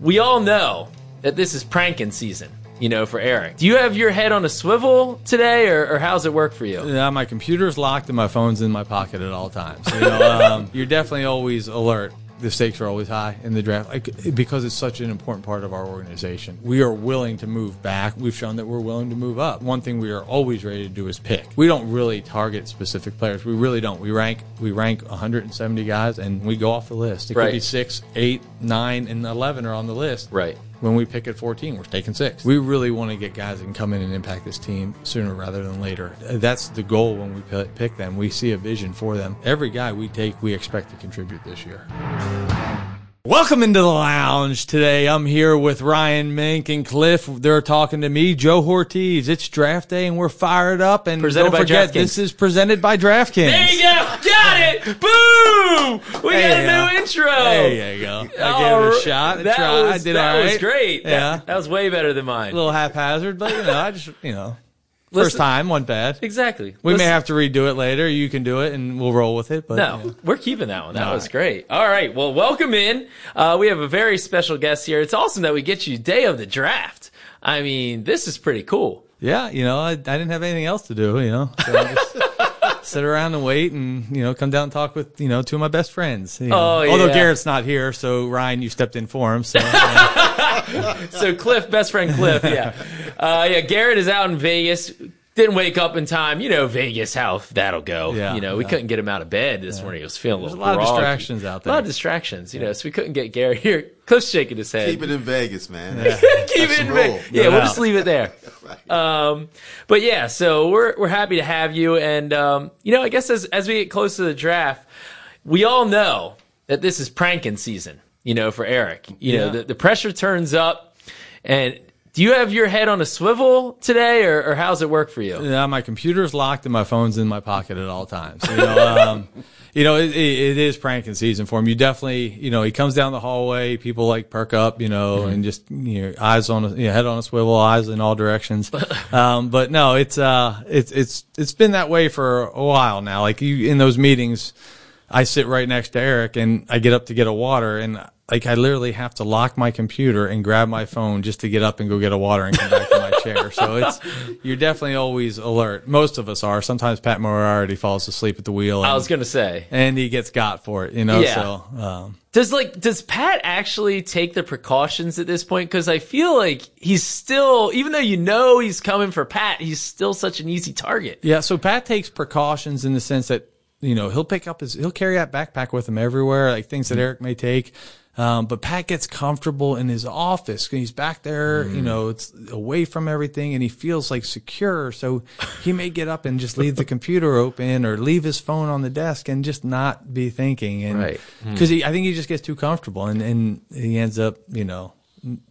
we all know that this is pranking season, you know, for Eric. Do you have your head on a swivel today, or, or how's it work for you? Yeah, my computer's locked and my phone's in my pocket at all times. You know, um, you're definitely always alert. The stakes are always high in the draft like, because it's such an important part of our organization. We are willing to move back. We've shown that we're willing to move up. One thing we are always ready to do is pick. We don't really target specific players. We really don't. We rank we rank 170 guys and we go off the list. It could Right. be six, eight, nine, and 11 are on the list. Right. When we pick at 14, we're taking six. We really want to get guys that can come in and impact this team sooner rather than later. That's the goal when we pick them. We see a vision for them. Every guy we take, we expect to contribute this year. Welcome into the lounge today. I'm here with Ryan Mink and Cliff. They're talking to me, Joe Hortiz. It's draft day and we're fired up. And Presented don't forget, this is presented by DraftKings. There you go. Got it. Boom. We There got a go. new intro. There you go. I gave it a shot. I That tried. was, I did that all was great. Yeah. That, that was way better than mine. a little haphazard, but you know, I just, you know, first Listen- time, wasn't bad. Exactly. We may Listen- have to redo it later. You can do it, and we'll roll with it. But No, know. we're keeping that one. That was great. All right. Well, welcome in. Uh, we have a very special guest here. It's awesome that we get you day of the draft. I mean, this is pretty cool. yeah, you know, I, I didn't have anything else to do. You know, so I just sit around and wait, and you know, come down and talk with you know two of my best friends. you know. Oh, Although yeah. Garrett's not here, so Ryan, you stepped in for him. So uh, So Cliff, best friend Cliff, yeah, uh, yeah. Garrett is out in Vegas. Didn't wake up in time. You know Vegas, how that'll go. Yeah, you know, we yeah. couldn't get him out of bed this morning. He was feeling a There's a little lot of distractions out there. A lot of distractions. You know, so we couldn't get Gary here. Cliff's shaking his head. Keep it in Vegas, man. Keep That's it in. Vegas. Yeah, No we'll doubt. just leave it there. Um, but yeah, so we're we're happy to have you, and um, you know, I guess as as we get close to the draft, we all know that this is pranking season. You know, for Eric, you know, the, the pressure turns up, and do you have your head on a swivel today, or, or how's it work for you? yeah, my computer's locked and my phone's in my pocket at all times. You know, um, you know, it, it, is pranking season for him. You definitely, you know, he comes down the hallway, people like perk up, you know, and just you know, eyes on, a, you know, head on a swivel, eyes in all directions. um, but no, it's uh, it's it's it's been that way for a while now. Like you in those meetings, I sit right next to Eric and I get up to get a water and. Like I literally have to lock my computer and grab my phone just to get up and go get a water and come back to my chair. So it's you're definitely always alert. Most of us are. Sometimes Pat Moriarty falls asleep at the wheel. And, I was gonna say, and he gets got for it, you know. Yeah. So um, Does like does Pat actually take the precautions at this point? Because I feel like he's still, even though you know he's coming for Pat, he's still such an easy target. yeah, so Pat takes precautions in the sense that you know he'll pick up his he'll carry that backpack with him everywhere, like things that mm-hmm. Eric may take. Um, but Pat gets comfortable in his office. He's back there, you mm. know, it's away from everything, and he feels like secure. So he may get up and just leave the computer open or leave his phone on the desk and just not be thinking. And Right. Mm. because I think he just gets too comfortable, and, and he ends up, you know,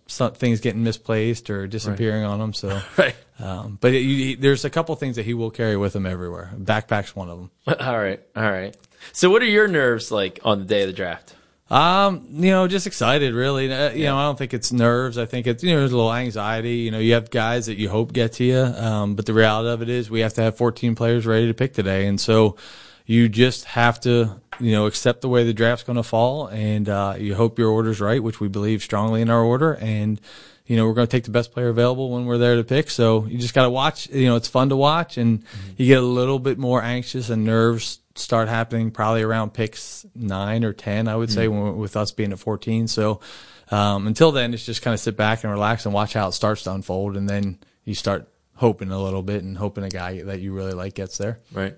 some things getting misplaced or disappearing on him. So Right. um, but it, you, there's a couple things that he will carry with him everywhere. Backpack's one of them. All right, all right. So, what are your nerves like on the day of the draft? Um, you know, just excited, really. Uh, you know, I don't think it's nerves. I think it's you know, there's a little anxiety. You know, you have guys that you hope get to you, um, but the reality of it is we have to have 14 players ready to pick today, and so you just have to you know accept the way the draft's going to fall, and uh, you hope your order's right, which we believe strongly in our order, and you know we're going to take the best player available when we're there to pick. So you just got to watch. You know, it's fun to watch, and you get a little bit more anxious and nerves start happening probably around picks nine or ten, I would say, when, with us being at fourteen. So um, until then, it's just kind of sit back and relax and watch how it starts to unfold, and then you start hoping a little bit and hoping a guy that you really like gets there. Right.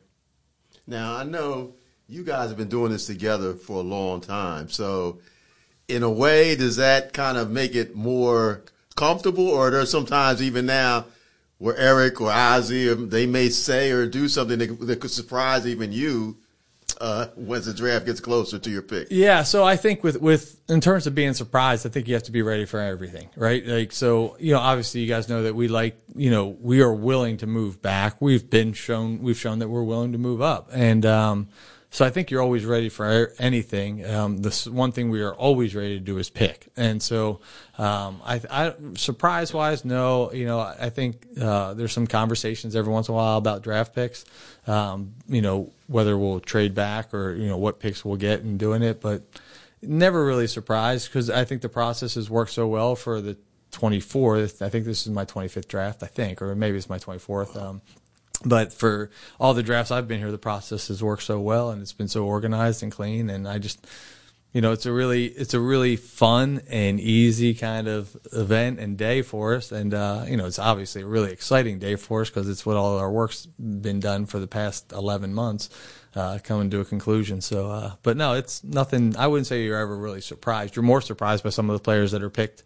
Now I know you guys have been doing this together for a long time. So, in a way, does that kind of make it more comfortable, or there's sometimes even now where Eric or Ozzie they may say or do something that, that could surprise even you uh, once the draft gets closer to your pick. Yeah, so I think with with in terms of being surprised, I think you have to be ready for everything, right? Like so, you know, obviously you guys know that we like, you know, we are willing to move back. We've been shown we've shown that we're willing to move up. And um so I think you're always ready for anything. Um, the one thing we are always ready to do is pick, and so um, I, I surprise wise, no. You know, I think uh, there's some conversations every once in a while about draft picks. Um, you know, whether we'll trade back or you know what picks we'll get in doing it, but never really surprised because I think the process has worked so well for the 24th. I think this is my 25th draft, I think, or maybe it's my 24th. Um, but for all the drafts I've been here, the process has worked so well and it's been so organized and clean. And I just, you know, it's a really, it's a really fun and easy kind of event and day for us. And, uh, you know, it's obviously a really exciting day for us because it's what all our work's been done for the past 11 months, uh, coming to a conclusion. So, uh, but no, it's nothing, I wouldn't say you're ever really surprised. You're more surprised by some of the players that are picked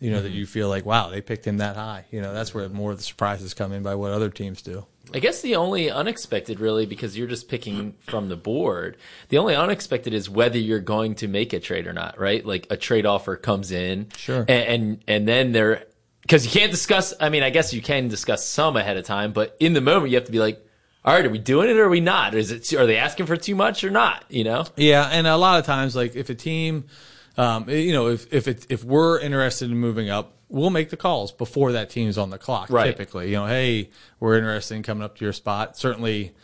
you know, mm-hmm. that you feel like, wow, they picked him that high. You know, that's where more of the surprises come in by what other teams do. I guess the only unexpected, really, because you're just picking from the board, the only unexpected is whether you're going to make a trade or not, right? Like a trade offer comes in, sure, and and, and then there, because you can't discuss. I mean, I guess you can discuss some ahead of time, but in the moment, you have to be like, all right, are we doing it or are we not? Is it are they asking for too much or not? You know? Yeah, and a lot of times, like if a team, um, you know, if if it, if we're interested in moving up, we'll make the calls before that team's on the clock. Right. Typically, you know, hey, we're interested in coming up to your spot. Certainly,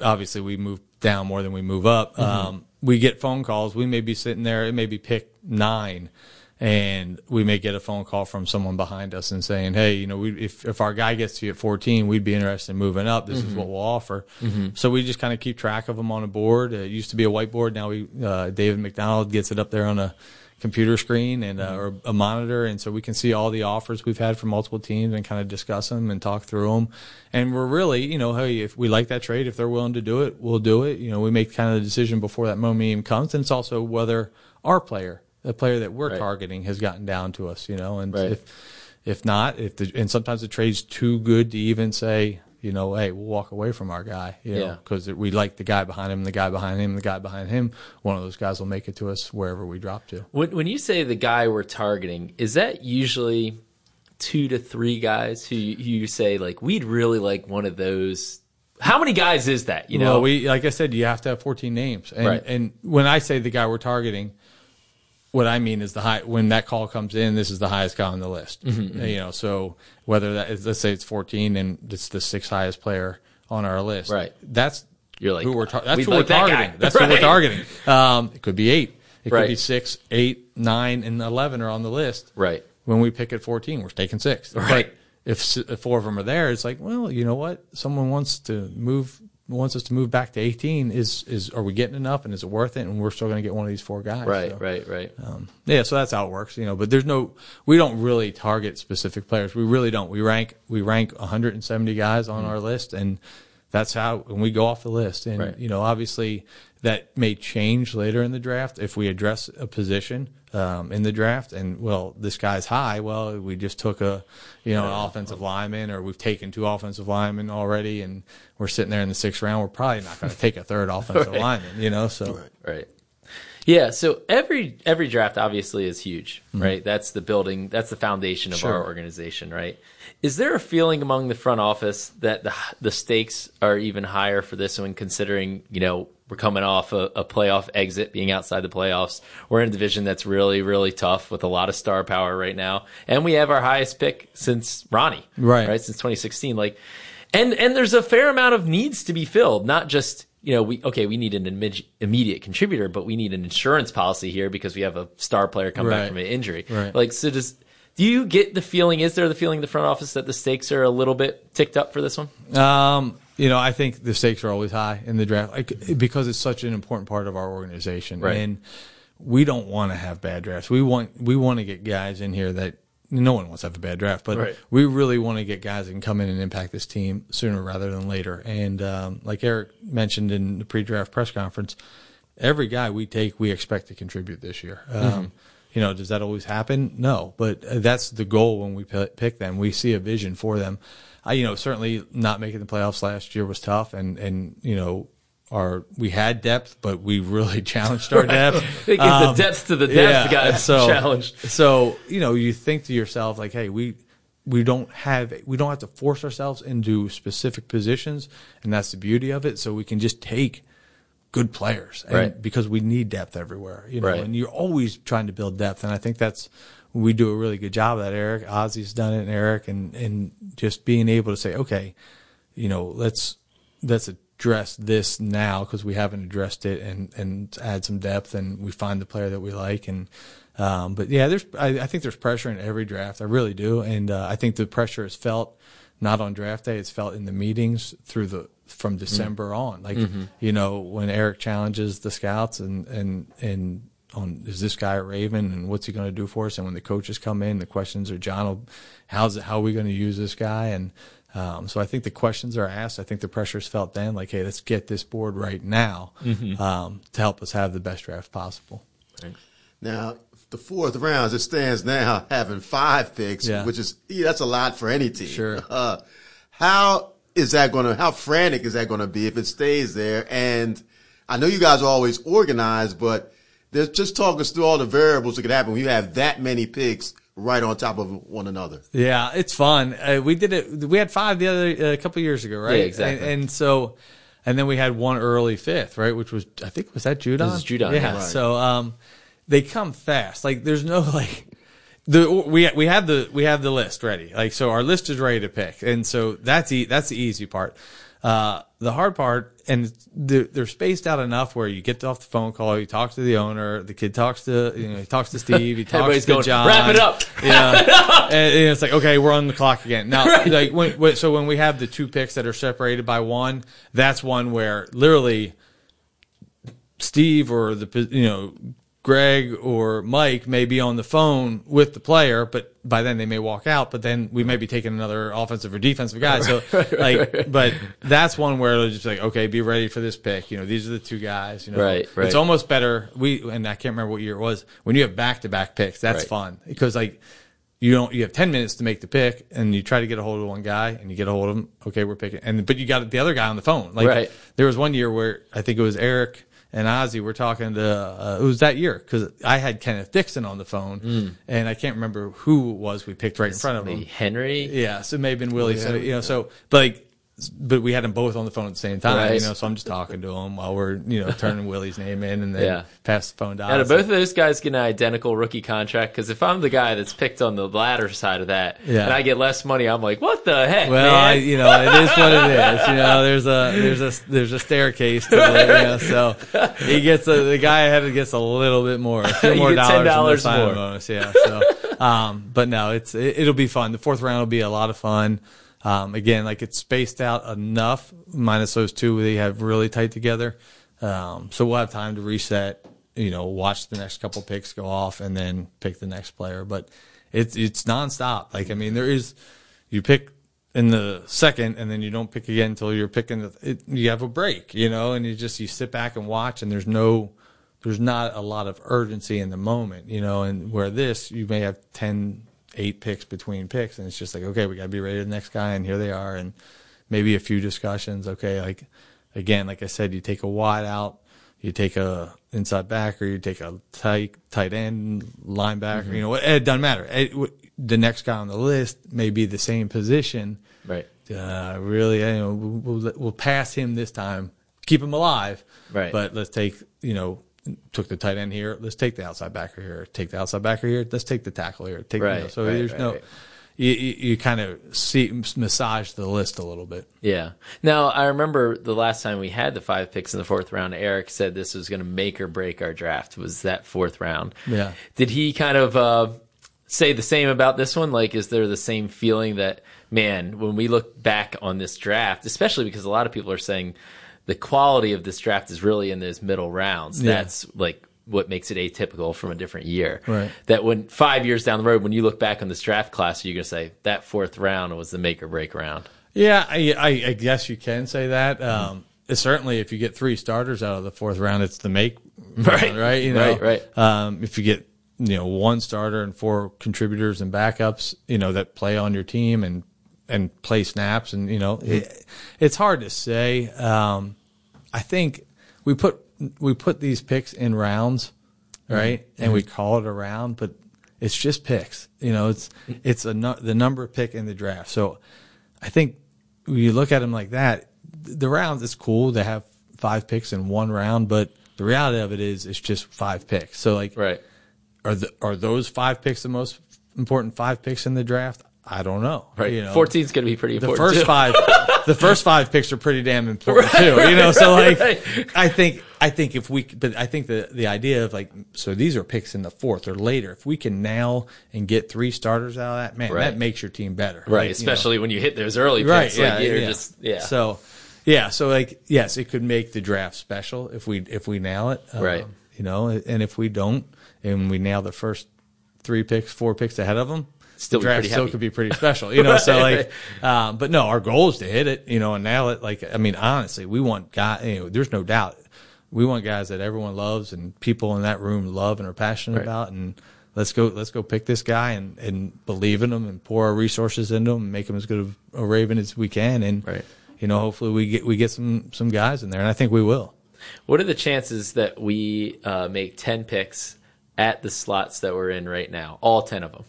obviously, we move down more than we move up. Mm-hmm. Um, we get phone calls. We may be sitting there. It may be pick nine, and we may get a phone call from someone behind us and saying, "Hey, you know, we, if if our guy gets to you at 14, we'd be interested in moving up. This mm-hmm. is what we'll offer." Mm-hmm. So we just kind of keep track of them on a board. It used to be a whiteboard. Now we uh, David McDonald gets it up there on a computer screen and uh, or a monitor, and so we can see all the offers we've had from multiple teams and kind of discuss them and talk through them. And we're really, you know, hey, if we like that trade, if they're willing to do it, we'll do it. You know, we make kind of the decision before that moment even comes, and it's also whether our player, the player that we're right. targeting, has gotten down to us. You know, and right. if if not, if the, and sometimes the trade's too good to even say, you know, hey, we'll walk away from our guy, you yeah. because we like the guy behind him, the guy behind him, the guy behind him. One of those guys will make it to us wherever we drop to. When, when you say the guy we're targeting, is that usually two to three guys who you say like we'd really like one of those? How many guys is that? You know, well, we like I said, you have to have fourteen names, and right. and when I say the guy we're targeting what I mean is the high when that call comes in, this is the highest guy on the list. Mm-hmm, mm-hmm. You know, so whether that is, let's say it's 14 and it's the sixth highest player on our list, right? That's you're like who we're tar- that's who we're targeting. That that's right. who we're targeting. Um, it could be eight. It right. could be six, eight, nine, and 11 are on the list. Right. When we pick at 14, we're taking six. Right. But if, if four of them are there, it's like, well, you know what? Someone wants to move wants us to move back to 18 is is are we getting enough and is it worth it? And we're still going to get one of these four guys right so, right right. Um, yeah so that's how it works you know but there's no we don't really target specific players. We really don't. We rank we rank 170 guys on mm-hmm. our list and that's how when we go off the list and right. you know obviously that may change later in the draft if we address a position um, in the draft. And well, this guy's high. Well, we just took a, you know, an offensive lineman, or we've taken two offensive linemen already, and we're sitting there in the sixth round. We're probably not going to take a third offensive right. lineman, you know. So right. right. Yeah, so every every draft obviously is huge, mm-hmm. right? That's the building, that's the foundation of sure. our organization, right? Is there a feeling among the front office that the the stakes are even higher for this one, considering you know we're coming off a, a, playoff exit, being outside the playoffs. We're in a division that's really, really tough with a lot of star power right now, and we have our highest pick since Ronnie, right? Right since 2016. Like, and and there's a fair amount of needs to be filled, not just you know we okay we need an immediate contributor, but we need an insurance policy here because we have a star player come right. back from an injury. Right. Like, so does do you get the feeling? Is there the feeling in the front office that the stakes are a little bit ticked up for this one? Um, you know, I think the stakes are always high in the draft like, because it's such an important part of our organization. Right. And we don't want to have bad drafts. We want we want to get guys in here that no one wants to have a bad draft, but right. we really want to get guys that can come in and impact this team sooner rather than later. And um, like Eric mentioned in the pre-draft press conference, every guy we take, we expect to contribute this year. Um, mm-hmm. You know, does that always happen? No, but that's the goal when we pick them. We see a vision for them. I, you know, certainly not making the playoffs last year was tough, and and you know, our we had depth, but we really challenged our depth. it um, the depth to the depth yeah, got so, challenged. So you know, you think to yourself like, hey, we we don't have we don't have to force ourselves into specific positions, and that's the beauty of it. So we can just take good players, right? Because we need depth everywhere, you know. Right. And you're always trying to build depth, and I think that's we do a really good job of that. Eric Ozzie's done it, and Eric, and and just being able to say, okay, you know, let's that's a address this now because we haven't addressed it and and add some depth and we find the player that we like and um, but yeah there's I, I think there's pressure in every draft I really do and uh, I think the pressure is felt not on draft day it's felt in the meetings through the from December mm-hmm. on like mm-hmm. you know when Eric challenges the scouts and and and on is this guy a Raven and what's he going to do for us? And when the coaches come in, the questions are John, how's it, how are we going to use this guy? And um, so I think the questions are asked. I think the pressure is felt then, like, hey, let's get this board right now mm-hmm. um, to help us have the best draft possible. Thanks. Now, the fourth round, as it stands now, having five picks, yeah. which is yeah, that's a lot for any team. Sure. Uh, how is that going to? How frantic is that going to be if it stays there? And I know you guys are always organized, but there's just talk us through all the variables that could happen when you have that many picks right on top of one another. Yeah, it's fun. Uh, we did it. We had five the other a uh, couple years ago, right? Yeah, exactly. And, and, so, and then we had one early fifth, right? Which was I think was that Judon. This is Judon. Yeah. Right. So um, they come fast. Like there's no like. The, we we have the we have the list ready. Like so, our list is ready to pick, and so that's e- that's the easy part. Uh, the hard part, and they're, they're, spaced out enough where you get off the phone call, you talk to the owner, the kid talks to you know he talks to Steve, he talks to going, John. Wrap it up. Yeah, and, and, it's like okay, we're on the clock again now. Right. Like when, when, so when we have the two picks that are separated by one, that's one where literally Steve or the you know Greg or Mike may be on the phone with the player, but by then they may walk out. But then we may be taking another offensive or defensive guy. So like, but that's one where it'll just be like, okay, be ready for this pick. You know, these are the two guys. You know, right, right. It's almost better. We and I can't remember what year it was when you have back to back picks. That's right. fun because like you don't you have 10 minutes to make the pick and you try to get a hold of one guy and you get a hold of him okay we're picking and but you got the other guy on the phone like right. there was one year where i think it was eric and Ozzie were talking to uh, it was that year because I had Kenneth Dixon on the phone, mm. and I can't remember who it was we picked right in front of him. Henry. Yeah, so it may have been Willie. Yeah, you know, so but like but we had them both on the phone at the same time, right. you know. So I'm just talking to them while we're, you know, turning Willie's name in, and then yeah. pass the phone down. Of both of those guys get an identical rookie contract because if I'm the guy that's picked on the latter side of that, yeah. and I get less money, I'm like, what the heck? Well, I, you know, it is what it is. You know, there's a there's a there's a staircase to it. You know, so he gets a, the guy ahead gets a little bit more, a few more dollars, more bonus. Yeah. So, um, but no, it's it, it'll be fun. The fourth round will be a lot of fun. Um, again, like it's spaced out enough, minus those two they have really tight together. Um, so we'll have time to reset, you know, watch the next couple picks go off and then pick the next player. But it's it's nonstop. Like I mean, there is you pick in the second and then you don't pick again until you're picking the, it, you have a break, you know, and you just you sit back and watch and there's no there's not a lot of urgency in the moment, you know, and where this you may have 10 eight picks between picks, and it's just like, okay, we got to be ready to the next guy, and here they are, and maybe a few discussions. Okay, like again, like I said, you take a wide out, you take a inside backer, you take a tight tight end linebacker. Mm-hmm. You know, it, it doesn't matter. It, the next guy on the list may be the same position. Right. Uh, really, you know, we'll, we'll, we'll pass him this time, keep him alive. Right. But let's take you know took the tight end here. Let's take the outside backer here. Take the outside backer here. Let's take the tackle here. Take right, know, so right, there's right, no. You, you, you, kind of see massage the list a little bit. Yeah. Now I remember the last time we had the five picks in the fourth round. Eric said this was going to make or break our draft. Was that fourth round? Yeah. Did he kind of uh, say the same about this one? Like, is there the same feeling that man, when we look back on this draft, especially because a lot of people are saying the quality of this draft is really in those middle rounds. Yeah. That's like what makes it atypical from a different year. Right. That when five years down the road, when you look back on this draft class, you're gonna say that fourth round was the make or break round. Yeah, I, I, I guess you can say that. Um, certainly, if you get three starters out of the fourth round, it's the make. Right. Round, right. You know. Right. Right. Um, if you get you know one starter and four contributors and backups, you know that play on your team and and play snaps and you know it, it's hard to say. Um, I think we put we put these picks in rounds, right? Mm-hmm. And we call it a round, but it's just picks. You know, it's it's a the number pick in the draft. So I think when you look at them like that, the rounds is cool to have five picks in one round, but the reality of it is it's just five picks. So like, right? Are the are those five picks the most important five picks in the draft? I don't know. Right. You know, 14 is going to be pretty important. the first five the first five picks are pretty damn important too you know so like right. i think i think if we but i think the the idea of like so these are picks in the fourth or later if we can nail and get three starters out of that man Right. that makes your team better Right. Like, you know. Especially when you hit those early picks. right Like, yeah, you're yeah. just, yeah. so yeah so like yes it could make the draft special if we if we nail it um, Right. you know and if we don't and we nail the first three picks four picks ahead of them Still draft still could be pretty special you know so Right, like um, but no our goal is to hit it you know and nail it like i mean honestly we want guys you know there's no doubt we want guys that everyone loves and people in that room love and are passionate Right. about and let's go let's go pick this guy and, and believe in him and pour our resources into him and make him as good of a raven as we can and Right. you know hopefully we get we get some some guys in there and i think we will What are the chances that we uh, make 10 picks at the slots that we're in right now? All 10 of them.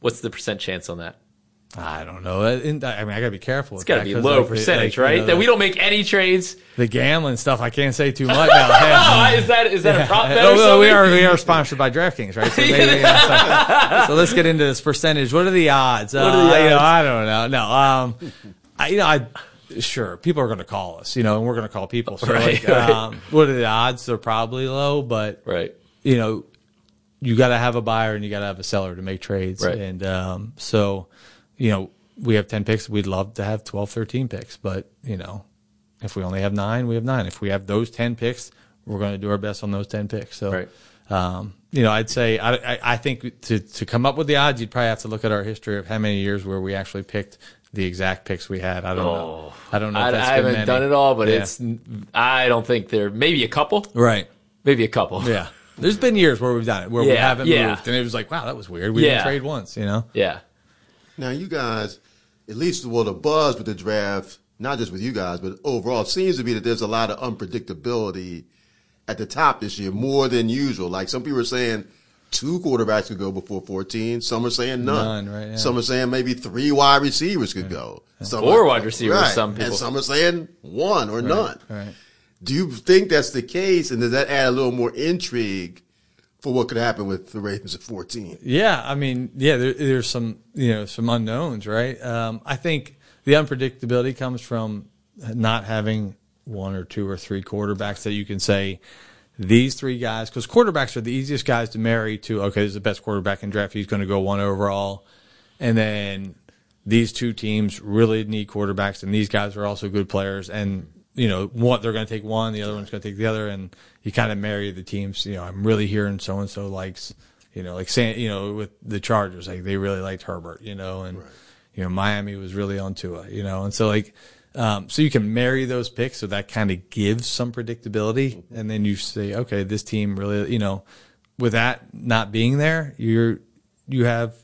What's the percent chance on that? i don't know I, mean i gotta be careful It's got to be low percentage, right? that we don't make any trades. the gambling stuff i can't say too much now Hey, Oh, is that is that a prop bet Oh, or we are we are sponsored by DraftKings, right? So, they, yeah, so, so let's get into this percentage. What are the odds? are the Uh, you know. I don't know. No, um, I, you know, I sure people are going to call us, you know, and we're going to call people. So, Right, like, right. um, what are the odds? They're probably low, but Right. you know, you got to have a buyer and you got to have a seller to make trades. Right. And um, so, you know, we have 10 picks. We'd love to have 12, 13 picks, but, you know, if we only have nine, we have nine. If we have those 10 picks, we're going to do our best on those 10 picks. So, Right. um, you know, I'd say, I, I, I think to, to come up with the odds, you'd probably have to look at our history of how many years where we actually picked the exact picks we had. I don't know. I don't know. I, I haven't many. done it all, but Yeah. it's I don't think there maybe a couple, right. maybe a couple. Yeah. There's been years where we've done it, where we Yeah, haven't yeah. moved, and it was like, wow, that was weird. We Yeah. didn't trade once, you know. Yeah. Now, you guys, at least well, the buzz with the draft, not just with you guys, but overall, seems to be that there's a lot of unpredictability at the top this year, more than usual. Like some people are saying two quarterbacks could go before 14. Some are saying none. None, right, yeah. Some are saying maybe three wide receivers could go. Some Four are- wide receivers, some people. And some are saying one or none. Right. Do you think that's the case? And does that add a little more intrigue for what could happen with the Ravens at 14? Yeah, I mean, yeah, there, there's some you know some unknowns, right? Um, I think the unpredictability comes from not having one or two or three quarterbacks that you can say these three guys because quarterbacks are the easiest guys to marry to. Okay, this is the best quarterback in draft. He's going to go one overall, and then these two teams really need quarterbacks, and these guys are also good players. And you know, one they're going to take one, the other one's going to take the other, and you kind of marry the teams. You know, I'm really hearing so and so likes, you know, like saying, you know, with the Chargers, like they really liked Herbert, you know, and you know Miami was really on Tua, you know, and so like. Um, so you can marry those picks, so that kind of gives some predictability, and then you say, okay, this team really, you know, with that not being there, you're you have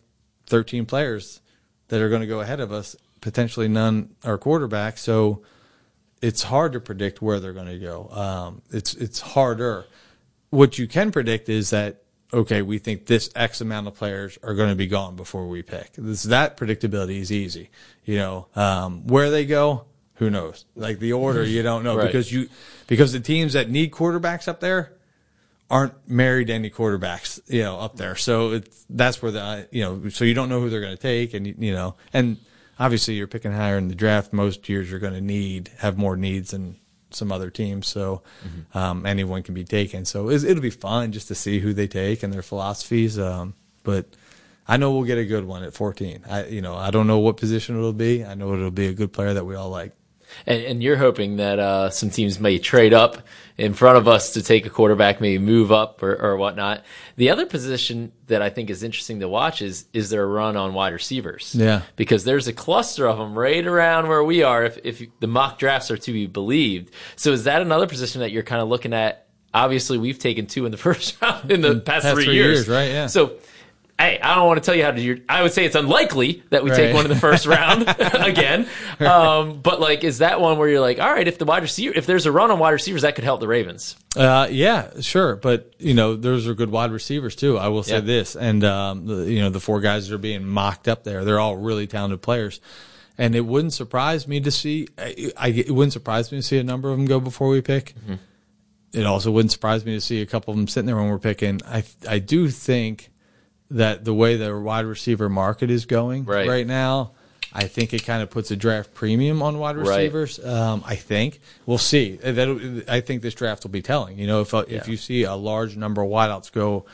13 players that are going to go ahead of us. Potentially none are quarterbacks, so it's hard to predict where they're going to go. Um, it's it's harder. What you can predict is that okay, we think this X amount of players are going to be gone before we pick. This that predictability is easy. You know um, where they go, who knows? Like the order, you don't know Right. because you because the teams that need quarterbacks up there aren't married to any quarterbacks, you know, up there. So it's that's where the you know, so you don't know who they're going to take, and you know, and obviously you're picking higher in the draft. Most years you're going to need have more needs than some other teams, so um, anyone can be taken. So it's, it'll be fun just to see who they take and their philosophies. Um, but I know we'll get a good one at 14. I you know I don't know what position it'll be. I know it'll be a good player that we all like. And, and you're hoping that uh, some teams may trade up in front of us to take a quarterback, maybe move up or, or whatnot. The other position that I think is interesting to watch is is there a run on wide receivers? Yeah. because there's a cluster of them right around where we are. If if the mock drafts are to be believed, so is that another position that you're kind of looking at? Obviously, we've taken two in the first round in the past, past three, three years. years, right, yeah. So. Hey, I don't want to tell you how to do. your, I would say it's unlikely that we take one in the first round again. Um, but like, is that one where you're like, all right, if the wide receiver, if there's a run on wide receivers, that could help the Ravens. Uh, yeah, sure, but you know, those are good wide receivers too. I will say Yeah. this, and um, the, you know, the four guys that are being mocked up there, they're all really talented players, and it wouldn't surprise me to see. I, I it wouldn't surprise me to see a number of them go before we pick. It also wouldn't surprise me to see a couple of them sitting there when we're picking. I I do think that the way the wide receiver market is going Right. right now, I think it kind of puts a draft premium on wide Right. receivers. Um, I think we'll see. That I think this draft will be telling. You know, if uh, Yeah. if you see a large number of wideouts go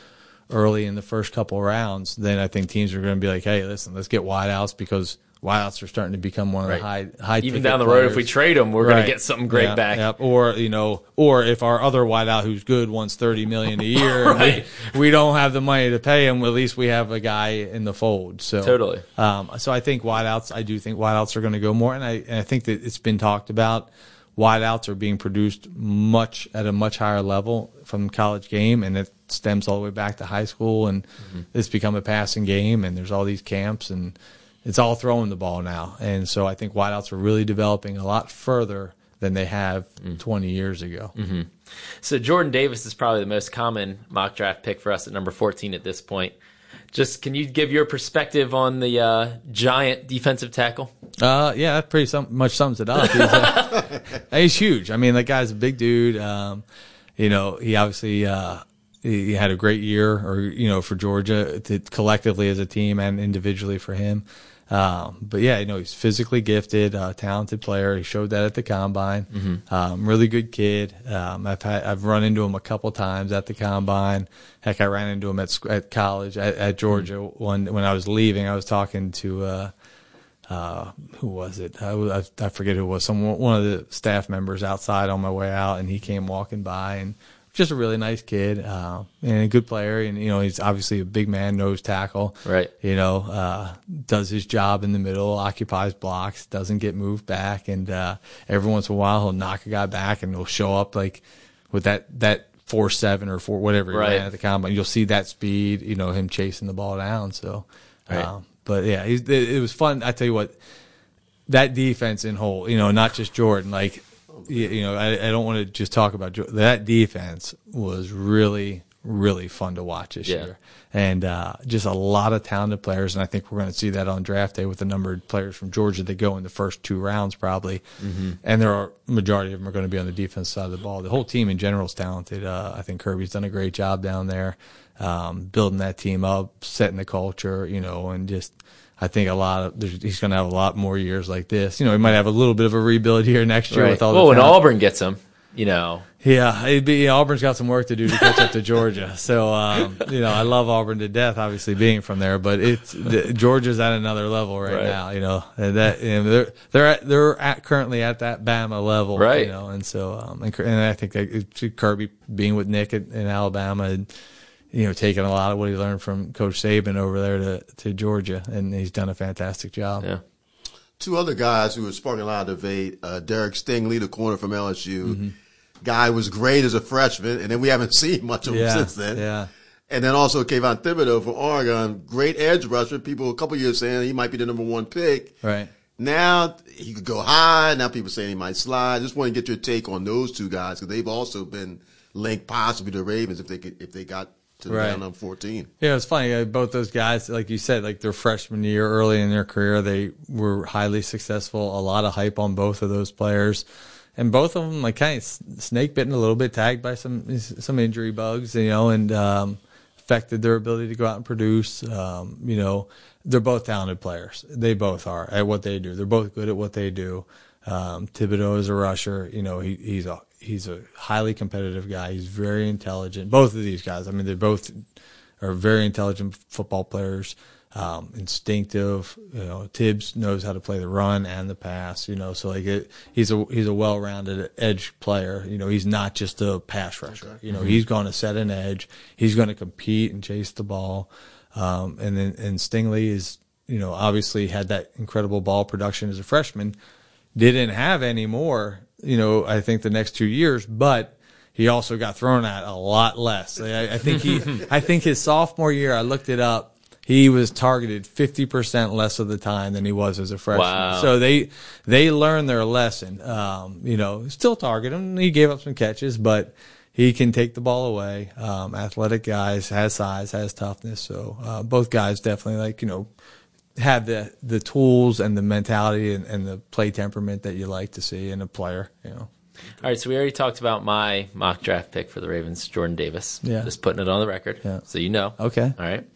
early in the first couple rounds, then I think teams are going to be like, "Hey, listen, let's get wideouts because wideouts are starting to become one of Right. the high high Even down the road, if we trade them, we're going to get something great Yeah, back. Yep. Or you know, or if our other wideout who's good wants thirty million a year, and Right. we, we don't have the money to pay him. At least we have a guy in the fold. So Totally. Um, so I think wideouts. I do think wideouts are going to go more, and I and I think that it's been talked about. Wideouts are being produced much at a much higher level from college game, and it stems all the way back to high school, and Mm-hmm. it's become a passing game. And there's all these camps, and it's all throwing the ball now. And so I think wideouts are really developing a lot further than they have Mm. 20 years ago. So Jordan Davis is probably the most common mock draft pick for us at number 14 at this point. Just can you give your perspective on the uh, giant defensive tackle? Uh, yeah, that pretty sum- much sums it up. He's, uh, he's huge. I mean, that guy's a big dude. Um, you know, he obviously uh, he he had a great year, or you know, for Georgia to, collectively as a team and individually for him. Um, but yeah, you know, he's physically gifted, uh, talented player. He showed that at the combine. Um, really good kid. Um, I've had, I've run into him a couple times at the combine. Heck, I ran into him at at college at, at Georgia when when I was leaving. I was talking to. Uh, uh, who was it? I, I, I forget who it was. Some one of the staff members outside on my way out, and he came walking by, and just a really nice kid uh, and a good player. And you know, he's obviously a big man, nose tackle. Right. You know, uh, does his job in the middle, occupies blocks, doesn't get moved back, and uh, every once in a while he'll knock a guy back, and he'll show up like with that that. Four seven or four whatever Right. at the combine, you'll see that speed. You know him chasing the ball down. So, Right. um, but yeah, he's, it, it was fun. I tell you what, that defense in whole, you know, not just Jordan. Like, you, you know, I, I don't want to just talk about Jordan. That defense was really, really fun to watch this Yeah. year, and uh, just a lot of talented players. And I think we're going to see that on draft day with the number of players from Georgia that go in the first two rounds probably, and there are majority of them are going to be on the defense side of the ball. The whole team in general is talented. Uh, I think Kirby's done a great job down there, um, building that team up, setting the culture, you know, and just. I think a lot of he's going to have a lot more years like this. You know, he might have a little bit of a rebuild here next year with all well, the when talent. Auburn gets him, you know, Yeah, it'd be Auburn's got some work to do to catch up to Georgia. So um, you know, I love Auburn to death, obviously being from there, but it's the, Georgia's at another level right, Right. now. You know, and that you know, they're they're at, they're at currently at that Bama level, Right. You know, and so um, and, and I think that Kirby being with Nick in, in Alabama and you know taking a lot of what he learned from Coach Saban over there to to Georgia, and he's done a fantastic job. yeah, Two other guys who were sparking a lot of debate. Uh, Derek Stingley, the corner from LSU. Mm-hmm. Guy was great as a freshman, and then we haven't seen much of him Yeah, since then. yeah. And then also Kayvon Thibodeaux from Oregon, great edge rusher. People a couple years saying he might be the number one pick. Right. Now he could go high. Now people saying he might slide. Just want to get your take on those two guys because they've also been linked possibly to the Ravens if they could if they got to Right. round number fourteen. Yeah, it's funny. Uh, both those guys, like you said, like their freshman year, early in their career, they were highly successful. A lot of hype on both of those players, and both of them like kind of snake bitten a little bit, tagged by some some injury bugs, you know, and um, affected their ability to go out and produce. Um, you know, they're both talented players. They both are at what they do. They're both good at what they do. Um, Thibodeaux is a rusher. You know, he, he's a he's a highly competitive guy. He's very intelligent. Both of these guys. I mean, they both are very intelligent football players. Um, instinctive. You know, Tibbs knows how to play the run and the pass. You know, so like it, he's a he's a well-rounded edge player. You know, he's not just a pass rusher. You know, he's going to set an edge. He's going to compete and chase the ball. Um, and then and Stingley is you know obviously had that incredible ball production as a freshman. Didn't have any more. You know, I think the next two years, but he also got thrown at a lot less. I, I think he, I think his sophomore year, I looked it up. He was targeted 50% less of the time than he was as a freshman. Wow. So they, they learned their lesson. Um, you know, still target him. He gave up some catches, but he can take the ball away. Um, athletic guys, has size, has toughness. So, uh, both guys definitely like, you know, have the, the tools and the mentality and, and the play temperament that you like to see in a player, you know. All right, so we already talked about my mock draft pick for the Ravens, Jordan Davis. Yeah. Just putting it on the record. Yeah. So you know. Okay. All right.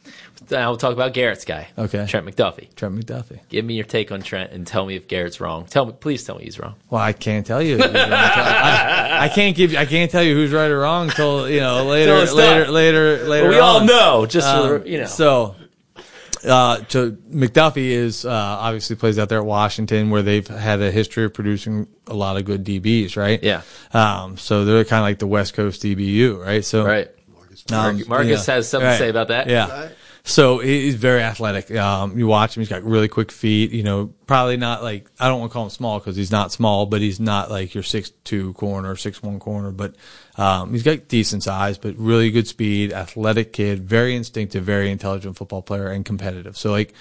Now we'll talk about Garrett's guy. Okay. Trent McDuffie. Trent McDuffie. Give me your take on Trent and tell me if Garrett's wrong. Tell me, please tell me he's wrong. Well, I can't tell you. I, I can't give. I can't tell you who's right or wrong until you know later, later, later, later. But we all know, just for Um, the, you know. So, uh, to McDuffie is uh, obviously plays out there at Washington, where they've had a history of producing a lot of good DBs, right? Yeah. Um, so they're kind of like the West Coast DBU, right? So, right. um, Marcus yeah. has something Right. to say about that. Yeah. So he's very athletic. Um, you watch him; he's got really quick feet. You know, probably not like I don't want to call him small because he's not small, but he's not like your six two corner, six one corner. But um, he's got decent size, but really good speed, athletic kid, very instinctive, very intelligent football player, and competitive. So like,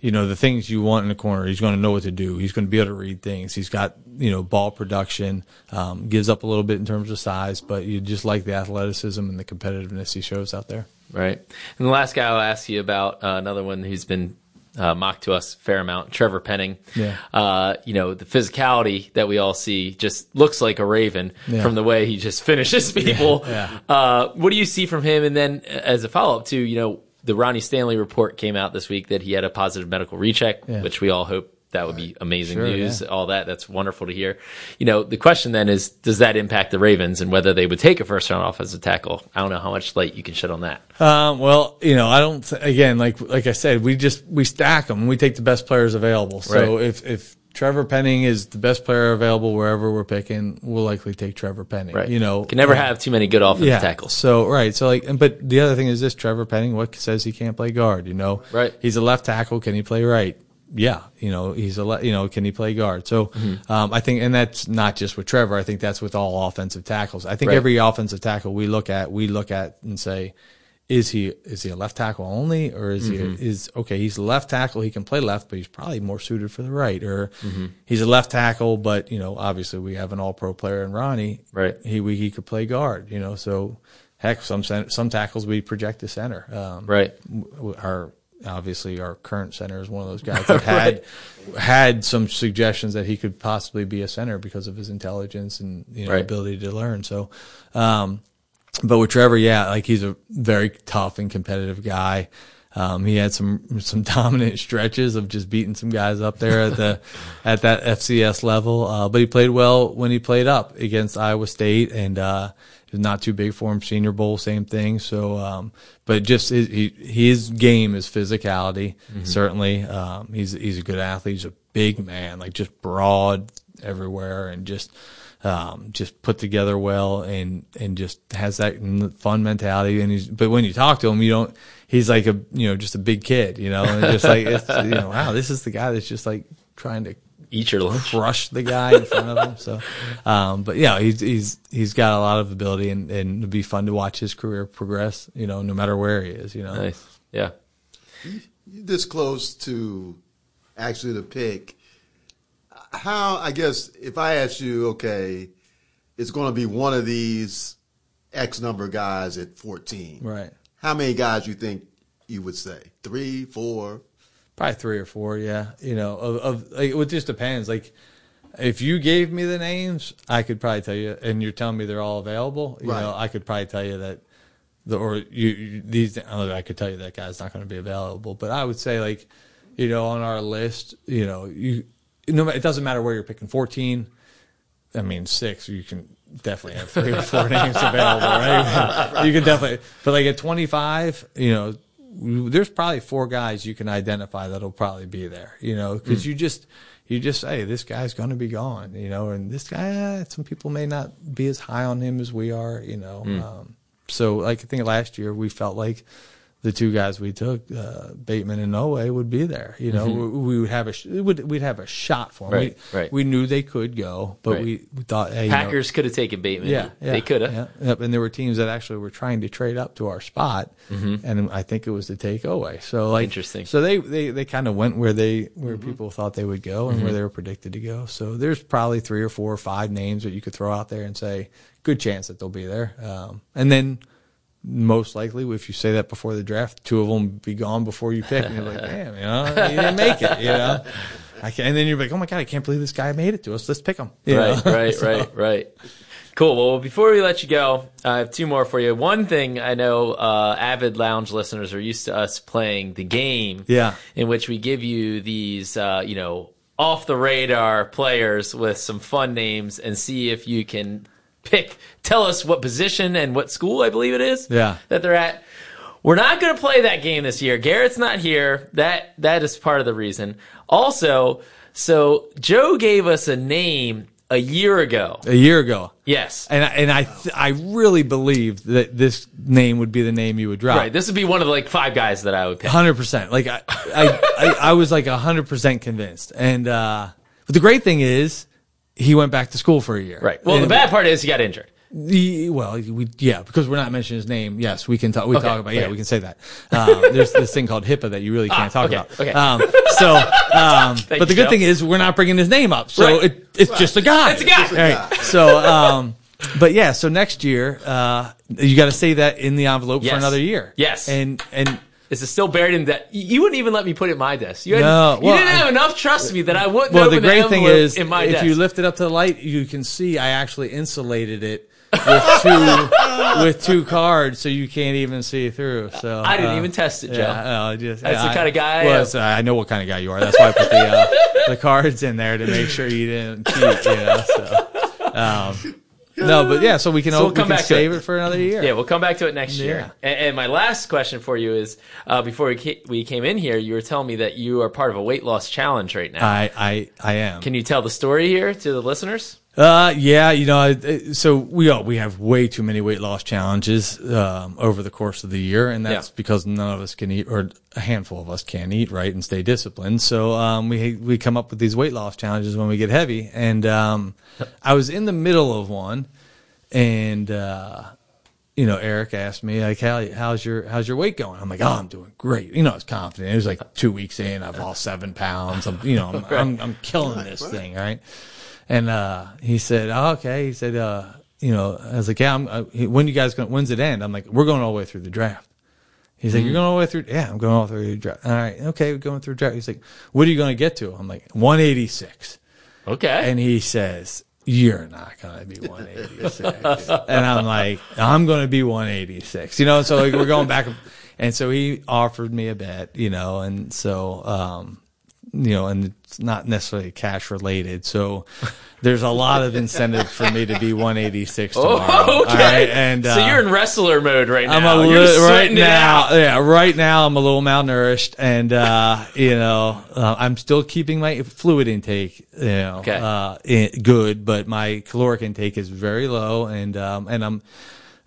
you know, the things you want in a corner, he's going to know what to do. He's going to be able to read things. He's got you know ball production, um, gives up a little bit in terms of size, but you just like the athleticism and the competitiveness he shows out there. Right. And the last guy I'll ask you about, uh, another one who's been uh, mocked to us a fair amount, Trevor Penning. Yeah. Uh, you know, the physicality that we all see just looks like a Raven Yeah. from the way he just finishes people. yeah. Uh, what do you see from him? And then uh, as a follow up to, you know, the Ronnie Stanley report came out this week that he had a positive medical recheck, Yeah. which we all hope that would be amazing Sure, news. yeah. All that, that's wonderful to hear. You know, the question then is, does that impact the Ravens and whether they would take a first round offensive tackle? I don't know how much light you can shed on that. Um, well, you know, I don't. Th- again, like like I said, we just we stack them. We take the best players available. So Right. if if Trevor Penning is the best player available wherever we're picking, we'll likely take Trevor Penning. Right. You know, can never uh, have too many good offensive yeah. tackles. So right. So like, but the other thing is this: Trevor Penning. What says he can't play guard? You know, Right. He's a left tackle. Can he play right? Yeah, you know he's a le- you know can he play guard? So Mm-hmm. um, I think, and that's not just with Trevor. I think that's with all offensive tackles. I think Right. every offensive tackle we look at, we look at and say, is he is he a left tackle only, or is Mm-hmm. he is okay? He's a left tackle. He can play left, but he's probably more suited for the right. Or Mm-hmm. he's a left tackle, but you know obviously we have an All Pro player in Ronnie. Right. He we, he could play guard. You know so. Heck, some cen- some tackles we project to center. Um, Right. our obviously our current center is one of those guys that had had some suggestions that he could possibly be a center because of his intelligence and you know Right. ability to learn. So, um, but with Trevor, yeah, like he's a very tough and competitive guy. Um, he had some some dominant stretches of just beating some guys up there at the at that FCS level. Uh, but he played well when he played up against Iowa State, and uh, it was not too big for him. Senior Bowl, same thing. So, um, but just his, he, his game is physicality. Certainly, um, he's he's a good athlete. He's a big man, like just broad everywhere, and just um, just put together well and and just has that fun mentality. And he's but when you talk to him, you don't. He's like a you know just a big kid, you know, and just like it's, you know, wow, this is the guy that's just like trying to Eat your lunch. crush the guy in front of him. So, um, but yeah, he's he's he's got a lot of ability, and and it'd be fun to watch his career progress. You know, no matter where he is. You know, Nice. Yeah. you this close to actually the pick. How I guess if I ask you, okay, it's going to be one of these X number of guys at fourteen. right? How many guys you think you would say? Three, four? Probably three or four, yeah. You know, of, of like, it just depends. Like, if you gave me the names, I could probably tell you, and you're telling me they're all available. You Right. know, I could probably tell you that the or you, you these. I could tell you that guy's not going to be available. But I would say like, you know, on our list, you know, you no, it doesn't matter where you're picking. Fourteen. I mean, six. You can definitely have three or four names available, right? You can definitely, but like at 25, you know, there's probably four guys you can identify that'll probably be there, you know, because you just you just say this guy's going to be gone, you know, and this guy, eh, some people may not be as high on him as we are, you know. Um, so, like I think last year we felt like the two guys we took, uh, Bateman and Oweh, would be there. You know, we, we would have a sh- would we'd have a shot for them. Right, we, right. we knew they could go, but Right. we, we thought, hey, you know, Packers could have taken Bateman. yeah, yeah, They could have. Yeah, yep. And there were teams that actually were trying to trade up to our spot, and I think it was to take away. So like Mm-hmm. Interesting. Mm-hmm. So they they, they kind of went where they where people thought they would go and where they were predicted to go. So there's probably three or four or five names that you could throw out there and say good chance that they'll be there. Um, and then most likely, if you say that before the draft, two of them be gone before you pick, and you're like, damn, you know, you didn't make it, you know. I can, and then you're like, oh my god, I can't believe this guy made it to us. Let's pick him. Right, right, right, right. Cool. Well, before we let you go, I have two more for you. One thing I know uh, avid lounge listeners are used to us playing the game, Yeah. in which we give you these, uh, you know, off the radar players with some fun names and see if you can pick, tell us what position and what school I believe it is, Yeah. that they're at. We're not going to play that game this year. Garrett's not here. That that is part of the reason. Also, so Joe gave us a name a year ago. A year ago. Yes. And I, and I th- I really believed that this name would be the name you would drop. Right. This would be one of the like five guys that I would pick. Hundred percent. Like I, I, I, I was like hundred percent convinced. And uh, but the great thing is, he went back to school for a year. Right. Well, the bad part is he got injured. the- well, we yeah, because we're not mentioning his name. Yes, we can talk. We Okay, talk about yeah, okay. we can say that. Um, there's this thing called HIPAA that you really can't Ah, talk okay, about. okay. Um, so, um, but the good Joe. thing is we're not bringing his name up. So Right. it, it's just a guy. It's a guy. It's a guy. Right. So, um, but yeah, so next year, uh, you got to say that in the envelope Yes. for another year. Yes. And, and Is it still buried in that? You wouldn't even let me put it in my desk. You, had, No, you didn't I- have enough trust me that I wouldn't. well, the great thing is in my if desk. you lift it up to the light, you can see I actually insulated it with two, with two cards so you can't even see through. So I didn't uh, even test it, Joe. Yeah, no, just, That's the I- kind of guy I Well, I know what kind of guy you are. That's why I put the uh, the cards in there to make sure you didn't cheat. You know, so. Um, no, but yeah, so we can, So we'll we come can back to save it. it. for another year. Yeah, we'll come back to it next Yeah. year. And, and my last question for you is: uh, before we ca- we came in here, you were telling me that you are part of a weight loss challenge right now. I, I, I am. Can you tell the story here to the listeners? Uh, yeah, you know, so we all, we have way too many weight loss challenges um, over the course of the year, and that's Yeah. because none of us can eat, or a handful of us can eat right and stay disciplined. So um, we we come up with these weight loss challenges when we get heavy, and um, I was in the middle of one, and uh, you know, Eric asked me like, "How how's your how's your weight going?" I'm like, "Oh, I'm doing great." You know, I was confident. It was like two weeks in, I've lost seven pounds. I'm, you know, I'm I'm, I'm killing this thing, right? And uh, he said, oh, "Okay." He said, uh, "You know," I was like, "Yeah." I'm, uh, when you guys going? When's it end? I'm like, "We're going all the way through the draft." He's like, "You're going all the way through?" Yeah, I'm going all the way through the draft. All right, okay, we're going through the draft. He's like, "What are you going to get to?" I'm like, "186." Okay. And he says, You're not going to be 186. and I'm like, I'm going to be 186. You know, so like, we're going back. And so he offered me a bet, you know, and so, um, you know, and it's not necessarily cash related. So there's a lot of incentive for me to be 186 tomorrow. Oh, okay. Right. And, so uh, you're in wrestler mode right I'm now. a You're right now. out. Yeah, right now I'm a little malnourished, and uh, you know uh, I'm still keeping my fluid intake, you know, Okay. uh, in, good, but my caloric intake is very low, and um, and I'm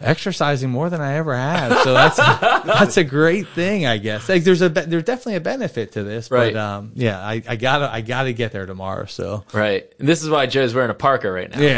exercising more than I ever have. So that's that's a great thing, I guess. Like there's a there's definitely a benefit to this, Right. but um, yeah, I, I gotta I gotta get there tomorrow. So. Right. And this is why Joe's wearing a parka right now. Yeah,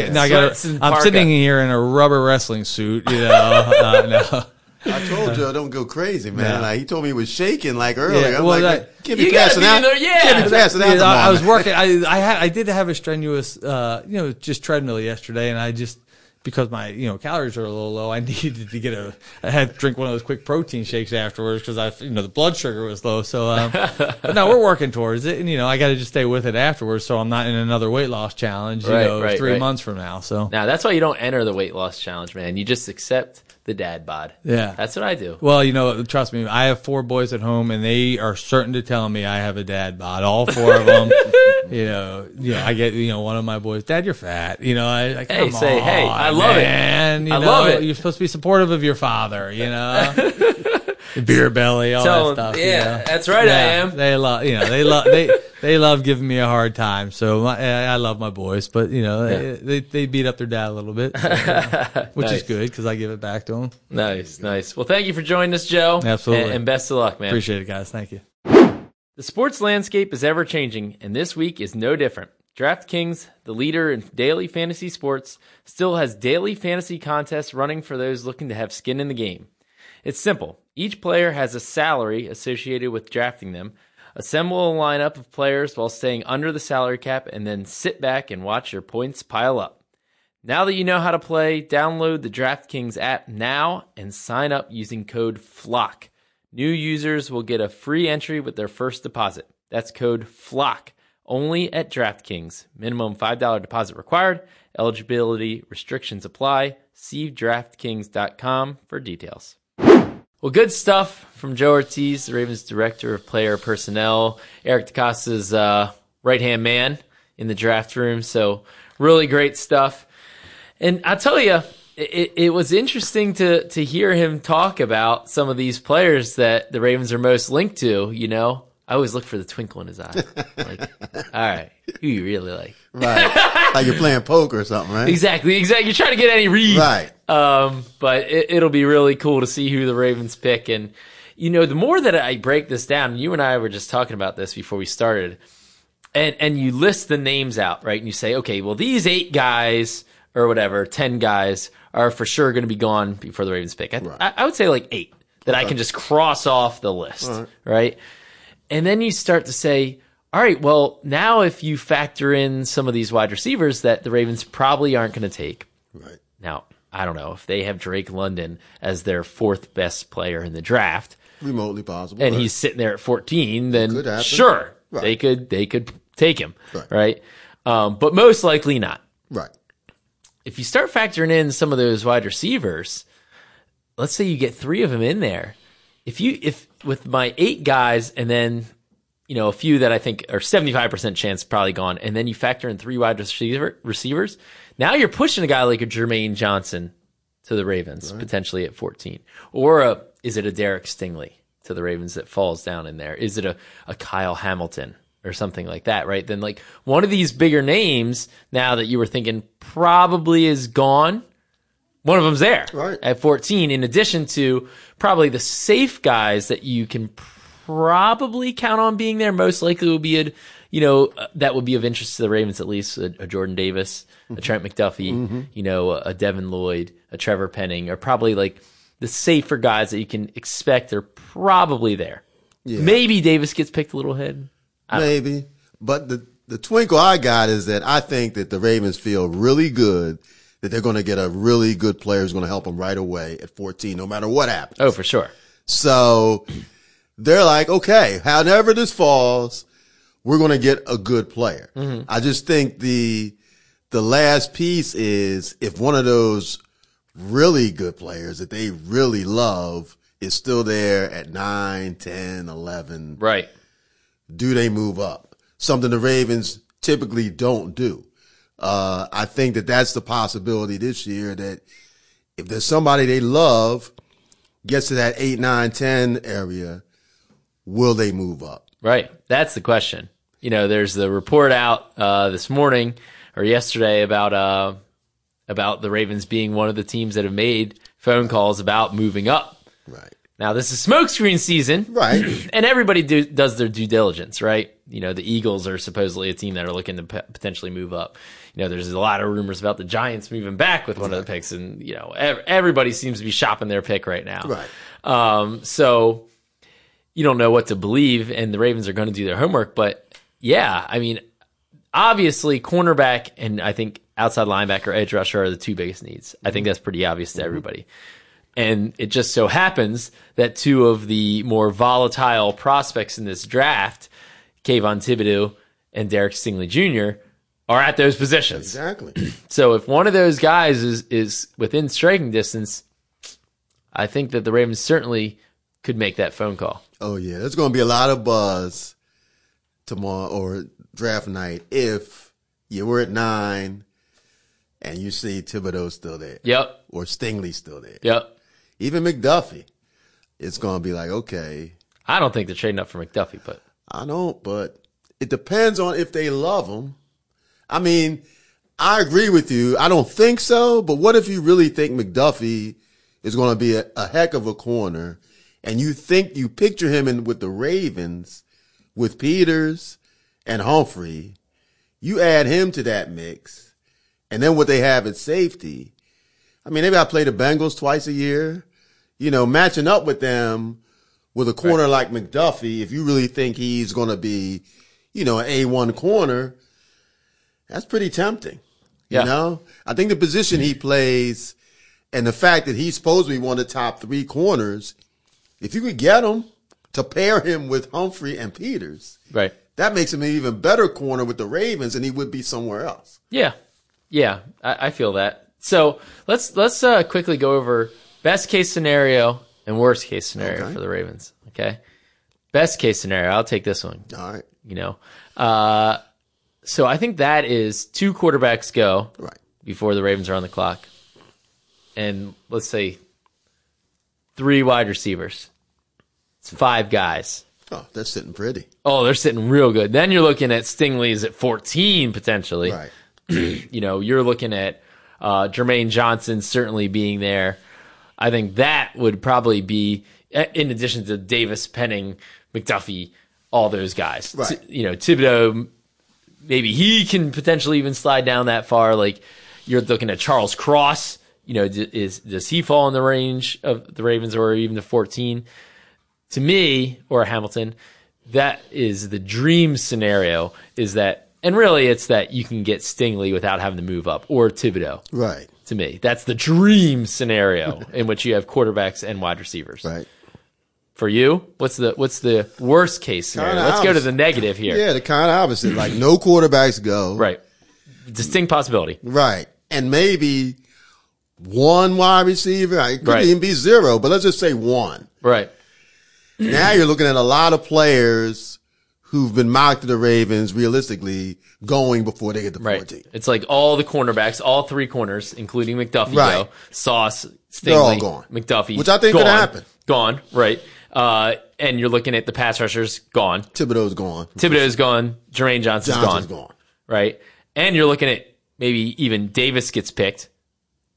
yeah, I, no, I Sweats gotta, and I'm parka. sitting here in a rubber wrestling suit, you know. uh, no. I told you I don't go crazy, man. Yeah. Like he told me he was shaking like earlier. Yeah, I'm well, like, that- can't be passing be out. in there, yeah. Can't be passing out. Yeah, I, I was working. I, I had I did have a strenuous, uh, you know, just treadmill yesterday, and I just because my you know calories are a little low, I needed to get a. I had to drink one of those quick protein shakes afterwards because I you know the blood sugar was low. So, um, but no, we're working towards it, and you know I got to just stay with it afterwards, so I'm not in another weight loss challenge. You Right, know, right, three right. months from now. So Now that's why you don't enter the weight loss challenge, man. You just accept the dad bod. Yeah. That's what I do. Well, you know, trust me, I have four boys at home, and they are certain to tell me I have a dad bod. All four of them. you know, yeah, I get you know one of my boys, Dad, you're fat. You know, I, I Hey, come say, hey, on, I love it. man. You I know, love it. You're supposed to be supportive of your father. You know, beer belly, all Tell that stuff. you yeah, know. that's right, I am. They love, you know, they love they they love giving me a hard time. So my, I I love my boys, but you know, they, they they beat up their dad a little bit, so, which Nice. is good because I give it back to them. Nice, nice. Well, thank you for joining us, Joe. Absolutely. And, and best of luck, man. Appreciate it, guys. Thank you. The sports landscape is ever changing, and this week is no different. DraftKings, the leader in daily fantasy sports, still has daily fantasy contests running for those looking to have skin in the game. It's simple. Each player has a salary associated with drafting them. Assemble a lineup of players while staying under the salary cap, and then sit back and watch your points pile up. Now that you know how to play, download the DraftKings app now and sign up using code FLOCK. New users will get a free entry with their first deposit. That's code FLOCK only at DraftKings. Minimum $5 deposit required. Eligibility restrictions apply. See DraftKings.com for details. Well, good stuff from Joe Hortiz, the Ravens director of player personnel. Eric DeCosta's uh, right hand man in the draft room. So, really great stuff. And I'll tell you, it, it was interesting to to hear him talk about some of these players that the Ravens are most linked to. You know, I always look for the twinkle in his eye. Like, all right, who you really like? Right. like you're playing poker or something, right? Exactly, exactly. You're trying to get any read, Right. Um, but it, it'll be really cool to see who the Ravens pick. And you know, the more that I break this down, you and I were just talking about this before we started, and and you list the names out, right? And you say, okay, well, these eight guys or whatever, ten guys are for sure going to be gone before the Ravens pick. I, Right. I, I would say like eight that I can just cross off the list, right? And then you start to say, all right, well, now if you factor in some of these wide receivers that the Ravens probably aren't going to take. Right. Now, I don't know if they have Drake London as their fourth best player in the draft Remotely possible. and right. he's sitting there at 14, then sure, Right. they could they could take him, Right. right? Um, but most likely not. right. If you start factoring in some of those wide receivers, let's say you get three of them in there. If you if with my eight guys and then you know a few that I think are seventy five percent chance probably gone, and then you factor in three wide receiver receivers, now you're pushing a guy like a Jermaine Johnson to the Ravens potentially at fourteen, or a, is it a Derek Stingley to the Ravens that falls down in there? Is it a, a Kyle Hamilton? Or something like that, right? Then, like one of these bigger names now that you were thinking probably is gone, one of them's there. Right. at 14 in addition to probably the safe guys that you can probably count on being there most likely will be a you know uh, that would be of interest to the ravens at least a, a jordan davis a trent mcduffie you know a, a devin lloyd a trevor penning are probably like the safer guys that you can expect are probably there. Maybe davis gets picked a little ahead. Maybe. But the, the twinkle I got is that I think that the Ravens feel really good that they're going to get a really good player who's going to help them right away at 14, no matter what happens. oh for sure So they're like, okay, however this falls, we're going to get a good player. Mm-hmm. I just think the, the last piece is if one of those really good players that they really love is still there at 9, 10, 11, right do they move up? Something the Ravens typically don't do. Uh, I think that that's the possibility this year that if there's somebody they love gets to that 8, 9, 10 area, will they move up? Right. That's the question. You know, there's the report out uh, this morning or yesterday about uh, about the Ravens being one of the teams that have made phone calls about moving up. Right. Now, this is smokescreen season, Right. and everybody do, does their due diligence, right? You know, the Eagles are supposedly a team that are looking to p- potentially move up. You know, there's a lot of rumors about the Giants moving back with one of the picks, and you know, ev- everybody seems to be shopping their pick right now. Right. Um, so you don't know what to believe, and the Ravens are going to do their homework. But yeah, I mean, obviously, cornerback and I think outside linebacker, edge rusher are the two biggest needs. I think that's pretty obvious to everybody. And it just so happens that two of the more volatile prospects in this draft, Kayvon Thibodeaux and Derek Stingley Jr., are at those positions. Exactly. So if one of those guys is is within striking distance, I think that the Ravens certainly could make that phone call. oh yeah, there's going to be a lot of buzz tomorrow or draft night if you were at nine and you see Thibodeaux still there Yep. or Stingley still there. Yep. Even McDuffie. It's going to be like, okay, I don't think they're trading up for McDuffie, but I don't, but it depends on if they love him. I mean, I agree with you. I don't think so, but what if you really think McDuffie is going to be a, a heck of a corner and you think you picture him in with the Ravens with Peters and Humphrey, you add him to that mix and then what they have at safety. I mean, they got to play the Bengals twice a year, you know, matching up with them with a corner like McDuffie, if you really think he's going to be, you know, an A1 corner, that's pretty tempting. Yeah. You know, I think the position he plays and the fact that he's supposed to be one of the top three corners, if you could get him to pair him with Humphrey and Peters, right. that makes him an even better corner with the Ravens and he would be somewhere else. Yeah, yeah, I, I feel that. So let's let's uh, quickly go over best case scenario and worst case scenario Okay. for the Ravens. Okay, best case scenario. I'll take this one. All right. You know, uh, so I think that is two quarterbacks go Right. before the Ravens are on the clock, and let's say three wide receivers. It's five guys. Oh, that's sitting pretty. Oh, they're sitting real good. Then you're looking at Stingley's at 14 potentially. Right. You know, you're looking at uh, Jermaine Johnson certainly being there. I think that would probably be eh, in addition to Davis, Penning, McDuffie, all those guys. Right. T- you know, Thibodeaux, maybe he can potentially even slide down that far. Like you're looking at Charles Cross. You know, d- is does he fall in the range of the Ravens or even the 14? To me, or Hamilton, that is the dream scenario. Is that and really it's that you can get Stingley without having to move up or Thibodeaux. Right. To me, that's the dream scenario in which you have quarterbacks and wide receivers. Right. For you, what's the what's the worst case scenario? Kinda Let's go to opposite. the negative here. Yeah, the kind of opposite. Like no quarterbacks go. Right. Distinct possibility. Right. And maybe one wide receiver. It could Right. even be zero, but let's just say one. Right. now you're looking at a lot of players who've been mocked to the Ravens realistically going before they get to Right. 14. It's like all the cornerbacks, all three corners, including McDuffie, Right. go. Sauce, Stingley, They're all gone. McDuffie, Which I think could gone, happen. Gone. Right. Uh, and you're looking at the pass rushers gone. Thibodeaux's gone. Thibodeaux's gone. Jermaine Johnson's, Johnson's gone. gone. Right. And you're looking at maybe even Davis gets picked.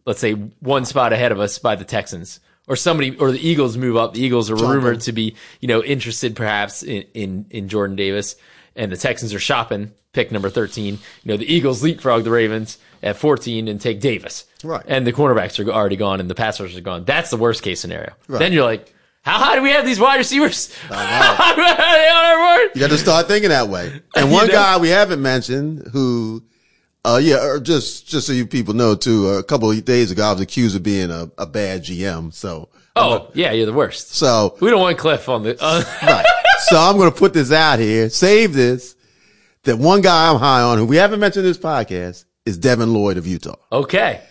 Let's say one spot ahead of us by the Texans. Or somebody, or the Eagles move up. The Eagles are rumored to be, you know, interested perhaps in, in, in Jordan Davis. And the Texans are shopping pick number 13. You know, the Eagles leapfrog the Ravens at 14 and take Davis. Right. And the cornerbacks are already gone and the pass rushers are gone. That's the worst case scenario. Then you're like, how high do we have these wide receivers? On our board? You got to start thinking that way. And one know? guy we haven't mentioned who, uh, yeah, or just, just so you people know too, a couple of days ago, I was accused of being a, a bad GM. So, Oh, yeah, you're the worst. so, We don't want Cliff on the. Uh, right. so I'm going to put this out here, save this, that one guy I'm high on who we haven't mentioned in this podcast is Devin Lloyd of Utah. okay.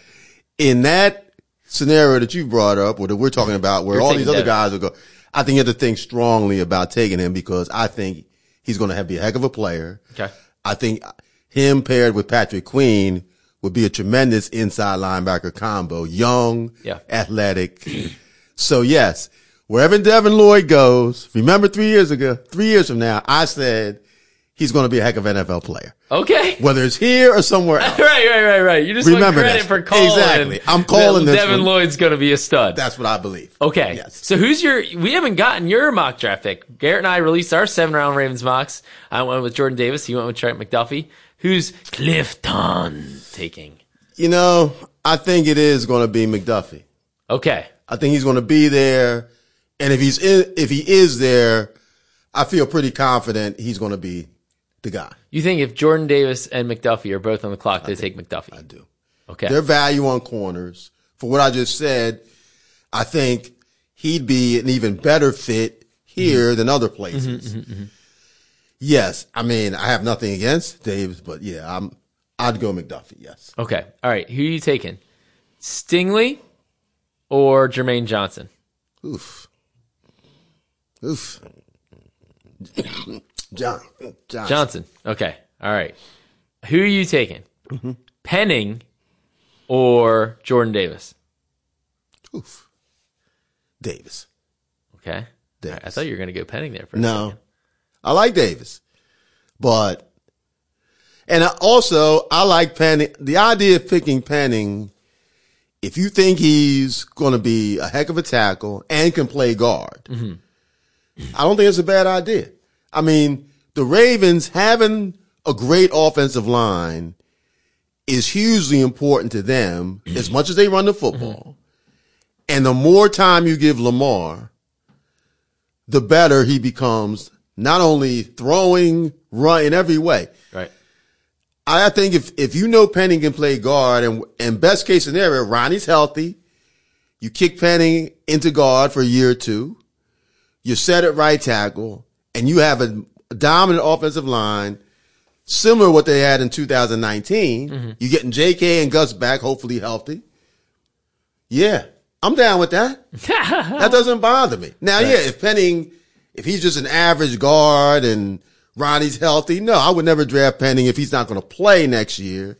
in that scenario that you brought up, or that we're talking about, where You're all these other Devin. guys are go, I think you have to think strongly about taking him because I think he's going to have be a heck of a player. Okay. I think him paired with Patrick Queen would be a tremendous inside linebacker combo. Young, Yeah. athletic. so yes, wherever Devin Lloyd goes, remember three years ago, three years from now, I said he's going to be a heck of an NFL player, Okay. whether it's here or somewhere else. Right, right, right, right. You just Remember want credit this. for calling. Exactly. I'm calling this Devin one. Lloyd's going to be a stud. That's what I believe. Okay. Yes. So who's your? We haven't gotten your mock draft pick. Garrett and I released our seven round Ravens mocks. I went with Jordan Davis. He went with Trent McDuffie. Who's Clifton taking? You know, I think it is going to be McDuffie. Okay. I think he's going to be there, and if he's in, if he is there, I feel pretty confident he's going to be the guy. You think if Jordan Davis and McDuffie are both on the clock, they take McDuffie? I do. Okay. Their value on corners, for what I just said, I think he'd be an even better fit here than other places. Mm-hmm, mm-hmm, mm-hmm. Yes, I mean I have nothing against Davis, but yeah, I'm I'd go McDuffie. Yes. Okay. All right. Who are you taking? Stingley or Jermaine Johnson? Oof. Oof. John. John. Johnson. Okay. All right. Who are you taking? Penning or Jordan Davis? Oof. Davis. Okay. Davis. right, I thought you were going to go Penning there for a No. second. I like Davis. But and I also I like Penning. the idea of picking Penning, if you think he's going to be a heck of a tackle and can play guard. Mm-hmm. I don't think it's a bad idea. I mean, the Ravens having a great offensive line is hugely important to them mm-hmm. as much as they run the mm-hmm. football. And the more time you give Lamar, the better he becomes, not only throwing, run in every way. Right. I think if, if you know Penning can play guard and, and best case scenario, Ronnie's healthy, you kick Penning into guard for a year or two, you set at right tackle, and you have a, dominant offensive line, similar to what they had in 2019. Mm-hmm. You're getting J.K. and Gus back, hopefully healthy. Yeah, I'm down with that. that doesn't bother me. Now, yeah, if Penning, if he's just an average guard and Ronnie's healthy, no, I would never draft Penning if he's not going to play next year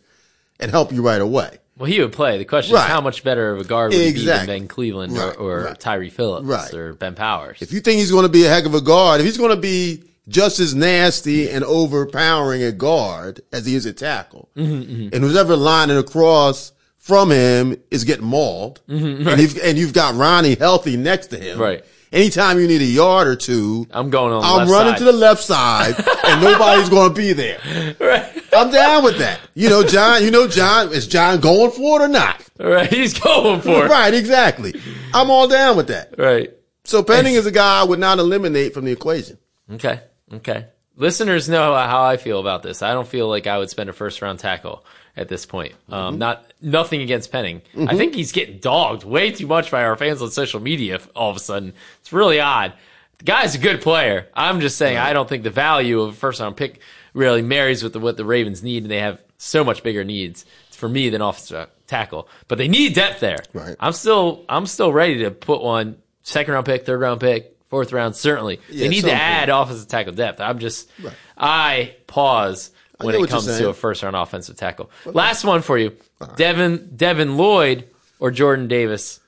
and help you right away. Well, he would play. The question Right. is how much better of a guard would he be than Ben Cleveland Right, or, or right. Tyre Phillips or Ben Powers? If you think he's going to be a heck of a guard, if he's going to be just as nasty and overpowering a guard as he is a tackle, Mm-hmm, and who's ever lining across from him is getting mauled, and, you've, and you've got Ronnie healthy next to him, Mm-hmm, Right. Anytime you need a yard or two, I'm going on the I'm running side. to the left side, and nobody's going to be there. right. I'm down with that. You know, John. You know, John. Is John going for it or not? right. He's going for it. Right. Exactly. I'm all down with that. Right. So Penning is a guy I would not eliminate from the equation. Okay. Okay. Listeners know how I feel about this. I don't feel like I would spend a first round tackle at this point. Mm-hmm. Um, not nothing against Penning. I think he's getting dogged way too much by our fans on social media. All of a sudden, it's really odd. The guy's a good player. I'm just saying I don't think the value of a first round pick really marries with the, what the Ravens need, and they have so much bigger needs for me than offensive tackle. But they need depth there. Right. I'm still I'm still ready to put one second round pick, third round pick, fourth round. Certainly, Yeah, they need to add offensive tackle depth. I'm just Right. I pause when it comes to a first round offensive tackle. Last one for you, Devin Devin Lloyd or Jordan Davis,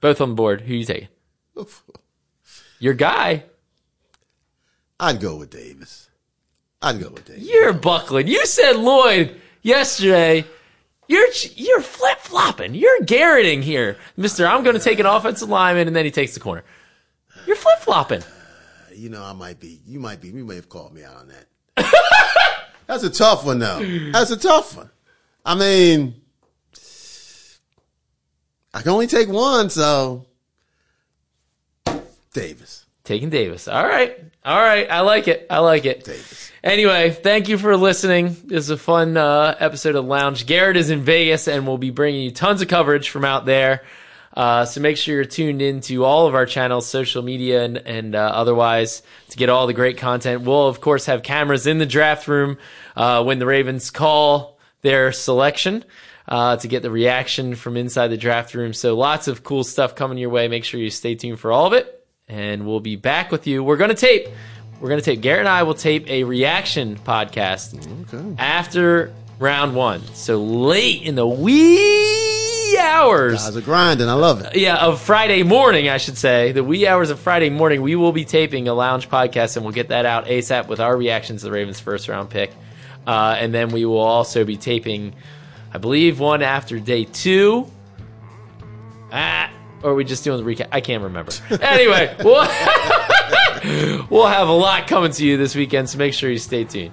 both on board. Who you taking? Your guy. I'd go with Davis. I'd go with Davis. You're buckling. You said Lloyd yesterday. You're you're flip flopping. You're garroting here, Mister. I'm going to take an offensive lineman, and then he takes the corner. You're flip flopping. Uh, you know, I might be. You might be. You may have called me out on that. That's a tough one, though. That's a tough one. I mean, I can only take one, so Davis. Taking Davis. All right. All right. I like it. I like it. Davis. Anyway, thank you for listening. This is a fun uh, episode of Lounge. Garrett is in Vegas and we'll be bringing you tons of coverage from out there. Uh, so make sure you're tuned into all of our channels, social media and, and uh, otherwise, to get all the great content. We'll, of course, have cameras in the draft room uh, when the Ravens call their selection uh, to get the reaction from inside the draft room. So lots of cool stuff coming your way. Make sure you stay tuned for all of it and we'll be back with you. We're going to tape. We're going to tape. Garrett and I will tape a reaction podcast Okay. after round one. So late in the wee hours. Guys are grinding. I love it. Yeah, of Friday morning, I should say. The wee hours of Friday morning, we will be taping a lounge podcast and we'll get that out ASAP with our reactions to the Ravens' first round pick. Uh, and then we will also be taping, I believe, one after day two. Ah, or are we just doing the recap? I can't remember. Anyway, we'll, we'll have a lot coming to you this weekend, so make sure you stay tuned.